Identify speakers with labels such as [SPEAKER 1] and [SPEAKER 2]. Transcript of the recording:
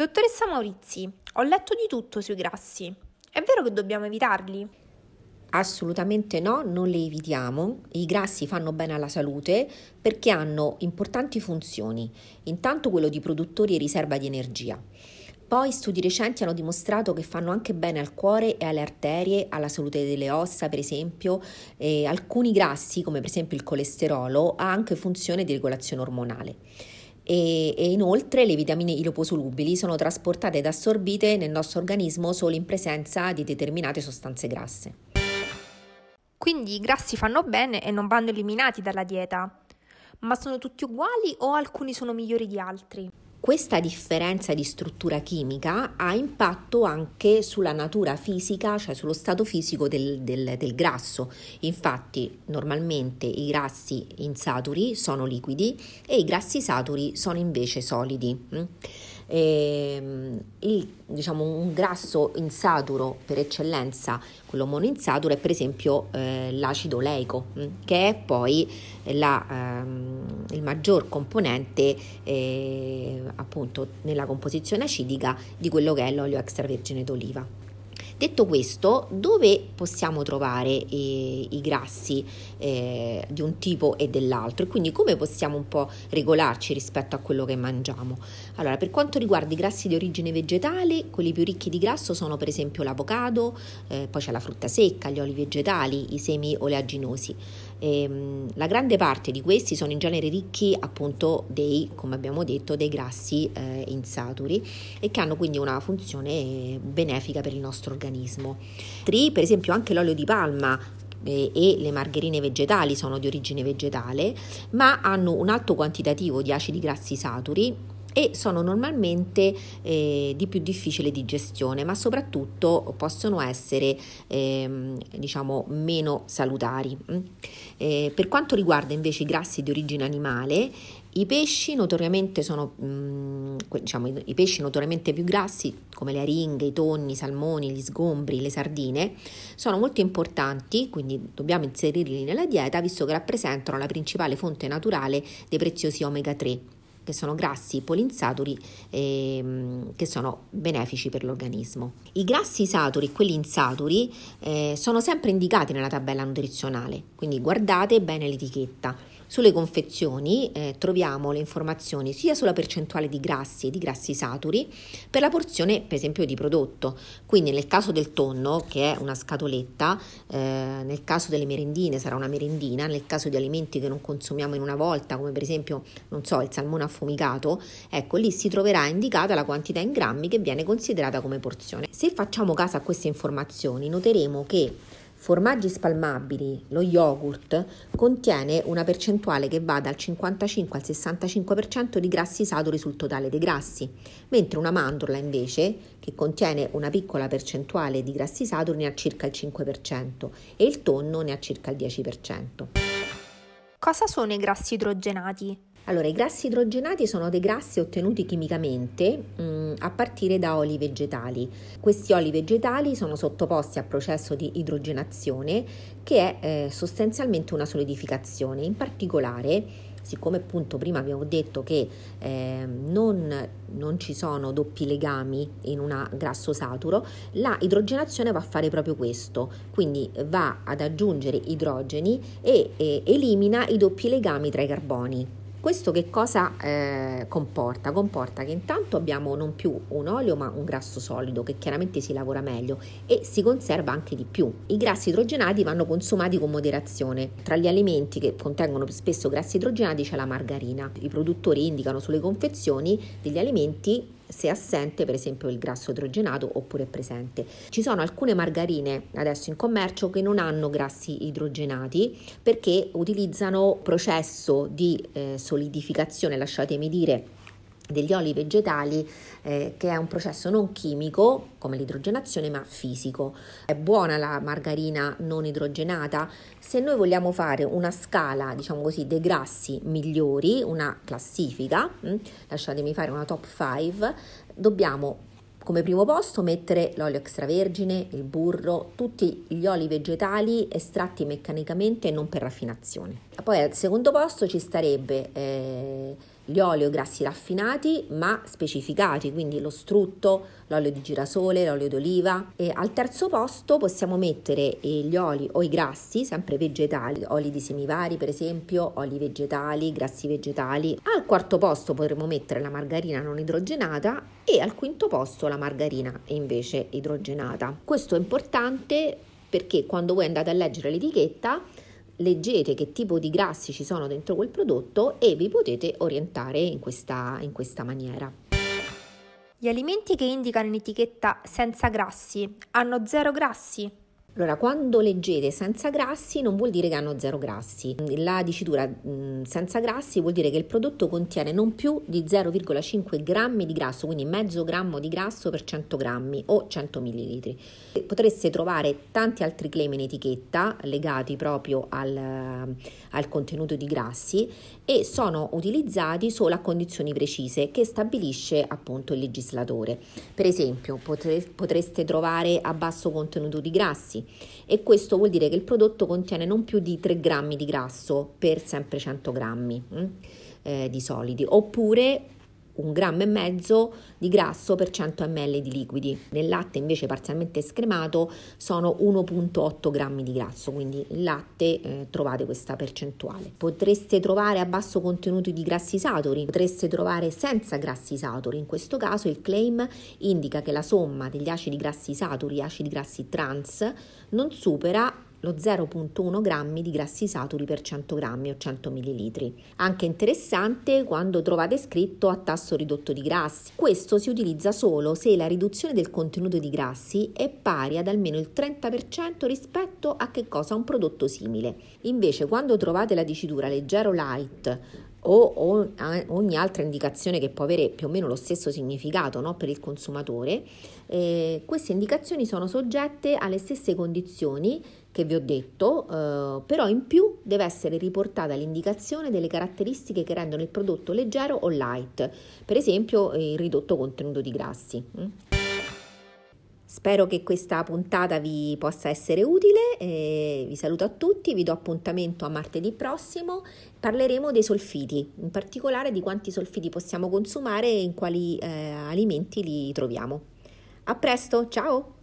[SPEAKER 1] Dottoressa Maurizi, ho letto di tutto sui grassi. È vero che dobbiamo evitarli?
[SPEAKER 2] Assolutamente no, non li evitiamo. I grassi fanno bene alla salute perché hanno importanti funzioni. Intanto quello di produttori e riserva di energia. Poi studi recenti hanno dimostrato che fanno anche bene al cuore e alle arterie, alla salute delle ossa per esempio. E alcuni grassi, come per esempio il colesterolo, ha anche funzione di regolazione ormonale e, e inoltre le vitamine iloposolubili sono trasportate ed assorbite nel nostro organismo solo in presenza di determinate sostanze grasse.
[SPEAKER 1] Quindi i grassi fanno bene e non vanno eliminati dalla dieta. Ma sono tutti uguali o alcuni sono migliori di altri?
[SPEAKER 2] Questa differenza di struttura chimica ha impatto anche sulla natura fisica, cioè sullo stato fisico del, del, del, grasso. Infatti, normalmente i grassi insaturi sono liquidi e i grassi saturi sono invece solidi. Mm? E, ehm, il, diciamo, un grasso insaturo per eccellenza, quello monoinsaturo, è per esempio eh, l'acido oleico, mm, che è poi la, ehm, il maggior componente eh, appunto nella composizione acidica di quello che è l'olio extravergine d'oliva. Detto questo, dove possiamo trovare eh, i grassi eh, di un tipo e dell'altro e quindi come possiamo un po' regolarci rispetto a quello che mangiamo? Allora, per quanto riguarda i grassi di origine vegetale, quelli più ricchi di grasso sono per esempio l'avocado, eh, poi c'è la frutta secca, gli oli vegetali, i semi oleaginosi. Ehm, la grande parte di questi sono in genere ricchi appunto dei, come abbiamo detto, dei grassi eh, insaturi e che hanno quindi una funzione benefica per il nostro organismo. Tri, per esempio anche l'olio di palma eh, e le margherine vegetali sono di origine vegetale, ma hanno un alto quantitativo di acidi grassi saturi e sono normalmente eh, di più difficile digestione, ma soprattutto possono essere eh, diciamo meno salutari. Mm. Eh, per quanto riguarda invece i grassi di origine animale, i pesci notoriamente sono mm, diciamo, i pesci notoriamente più grassi, come le aringhe, i tonni, i salmoni, gli sgombri, le sardine, sono molto importanti, quindi dobbiamo inserirli nella dieta visto che rappresentano la principale fonte naturale dei preziosi omega 3 che sono grassi polinsaturi eh, che sono benefici per l'organismo. I grassi saturi e quelli insaturi eh, sono sempre indicati nella tabella nutrizionale, quindi guardate bene l'etichetta. Sulle confezioni eh, troviamo le informazioni sia sulla percentuale di grassi e di grassi saturi per la porzione per esempio di prodotto. Quindi nel caso del tonno, che è una scatoletta, eh, nel caso delle merendine sarà una merendina, nel caso di alimenti che non consumiamo in una volta, come per esempio, non so, il salmone affumicato, ecco lì si troverà indicata la quantità in grammi che viene considerata come porzione. Se facciamo caso a queste informazioni, noteremo che formaggi spalmabili, lo yogurt, contiene una percentuale che va dal 55 al 65% di grassi saturi sul totale dei grassi, mentre una mandorla invece, che contiene una piccola percentuale di grassi saturi, ne ha circa il 5% e il tonno ne ha circa il 10%.
[SPEAKER 1] Cosa sono i grassi idrogenati?
[SPEAKER 2] Allora, i grassi idrogenati sono dei grassi ottenuti chimicamente mh, mm, a partire da oli vegetali. Questi oli vegetali sono sottoposti a processo di idrogenazione che è eh, sostanzialmente una solidificazione. In particolare, siccome appunto prima abbiamo detto che eh, non, non, ci sono doppi legami in un grasso saturo, la idrogenazione va a fare proprio questo, quindi va ad aggiungere idrogeni e, e elimina i doppi legami tra i carboni. Questo che cosa eh, comporta? Comporta che intanto abbiamo non più un olio ma un grasso solido che chiaramente si lavora meglio e si conserva anche di più. I grassi idrogenati vanno consumati con moderazione. Tra gli alimenti che contengono spesso grassi idrogenati c'è la margarina. I produttori indicano sulle confezioni degli alimenti se assente per esempio il grasso idrogenato oppure è presente. Ci sono alcune margarine adesso in commercio che non hanno grassi idrogenati perché utilizzano processo di eh, solidificazione, lasciatemi dire, degli oli vegetali eh, che è un processo non chimico come l'idrogenazione ma fisico. È buona la margarina non idrogenata? Se noi vogliamo fare una scala, diciamo così, dei grassi migliori, una classifica, hm, lasciatemi fare una top 5, dobbiamo come primo posto mettere l'olio extravergine, il burro, tutti gli oli vegetali estratti meccanicamente e non per raffinazione. Poi al secondo posto ci starebbe eh, gli oli o grassi raffinati ma specificati, quindi lo strutto, l'olio di girasole, l'olio d'oliva e al terzo posto possiamo mettere gli oli o i grassi, sempre vegetali, oli di semivari per esempio, oli vegetali, grassi vegetali. Al quarto posto potremo mettere la margarina non idrogenata e al quinto posto la margarina invece idrogenata. Questo è importante perché quando voi andate a leggere l'etichetta leggete che tipo di grassi ci sono dentro quel prodotto e vi potete orientare in questa, in questa maniera.
[SPEAKER 1] Gli alimenti che indicano in etichetta senza grassi hanno zero grassi?
[SPEAKER 2] Allora, quando leggete senza grassi non vuol dire che hanno zero grassi. La dicitura mh, senza grassi vuol dire che il prodotto contiene non più di 0,5 grammi di grasso, quindi mezzo grammo di grasso per 100 grammi o 100 millilitri. Potreste trovare tanti altri claim in etichetta legati proprio al, al contenuto di grassi e sono utilizzati solo a condizioni precise che stabilisce appunto il legislatore. Per esempio, potreste trovare a basso contenuto di grassi e questo vuol dire che il prodotto contiene non più di 3 grammi di grasso per sempre 100 grammi mm, eh, di solidi oppure un grammo e mezzo di grasso per 100 ml di liquidi. Nel latte invece parzialmente scremato sono 1.8 grammi di grasso, quindi il latte eh, trovate questa percentuale. Potreste trovare a basso contenuto di grassi saturi, potreste trovare senza grassi saturi. In questo caso il claim indica che la somma degli acidi grassi saturi e acidi grassi trans non supera lo 0,1 grammi di grassi saturi per 100 grammi o 100 ml. Anche interessante quando trovate scritto a tasso ridotto di grassi. Questo si utilizza solo se la riduzione del contenuto di grassi è pari ad almeno il 30% rispetto a che cosa un prodotto simile. Invece quando trovate la dicitura leggero light o, ogni altra indicazione che può avere più o meno lo stesso significato no, per il consumatore, eh, queste indicazioni sono soggette alle stesse condizioni che vi ho detto, eh, però in più deve essere riportata l'indicazione delle caratteristiche che rendono il prodotto leggero o light, per esempio il ridotto contenuto di grassi. Spero che questa puntata vi possa essere utile, eh, vi saluto a tutti, vi do appuntamento a martedì prossimo, parleremo dei solfiti, in particolare di quanti solfiti possiamo consumare e in quali eh, alimenti li troviamo. A presto, ciao!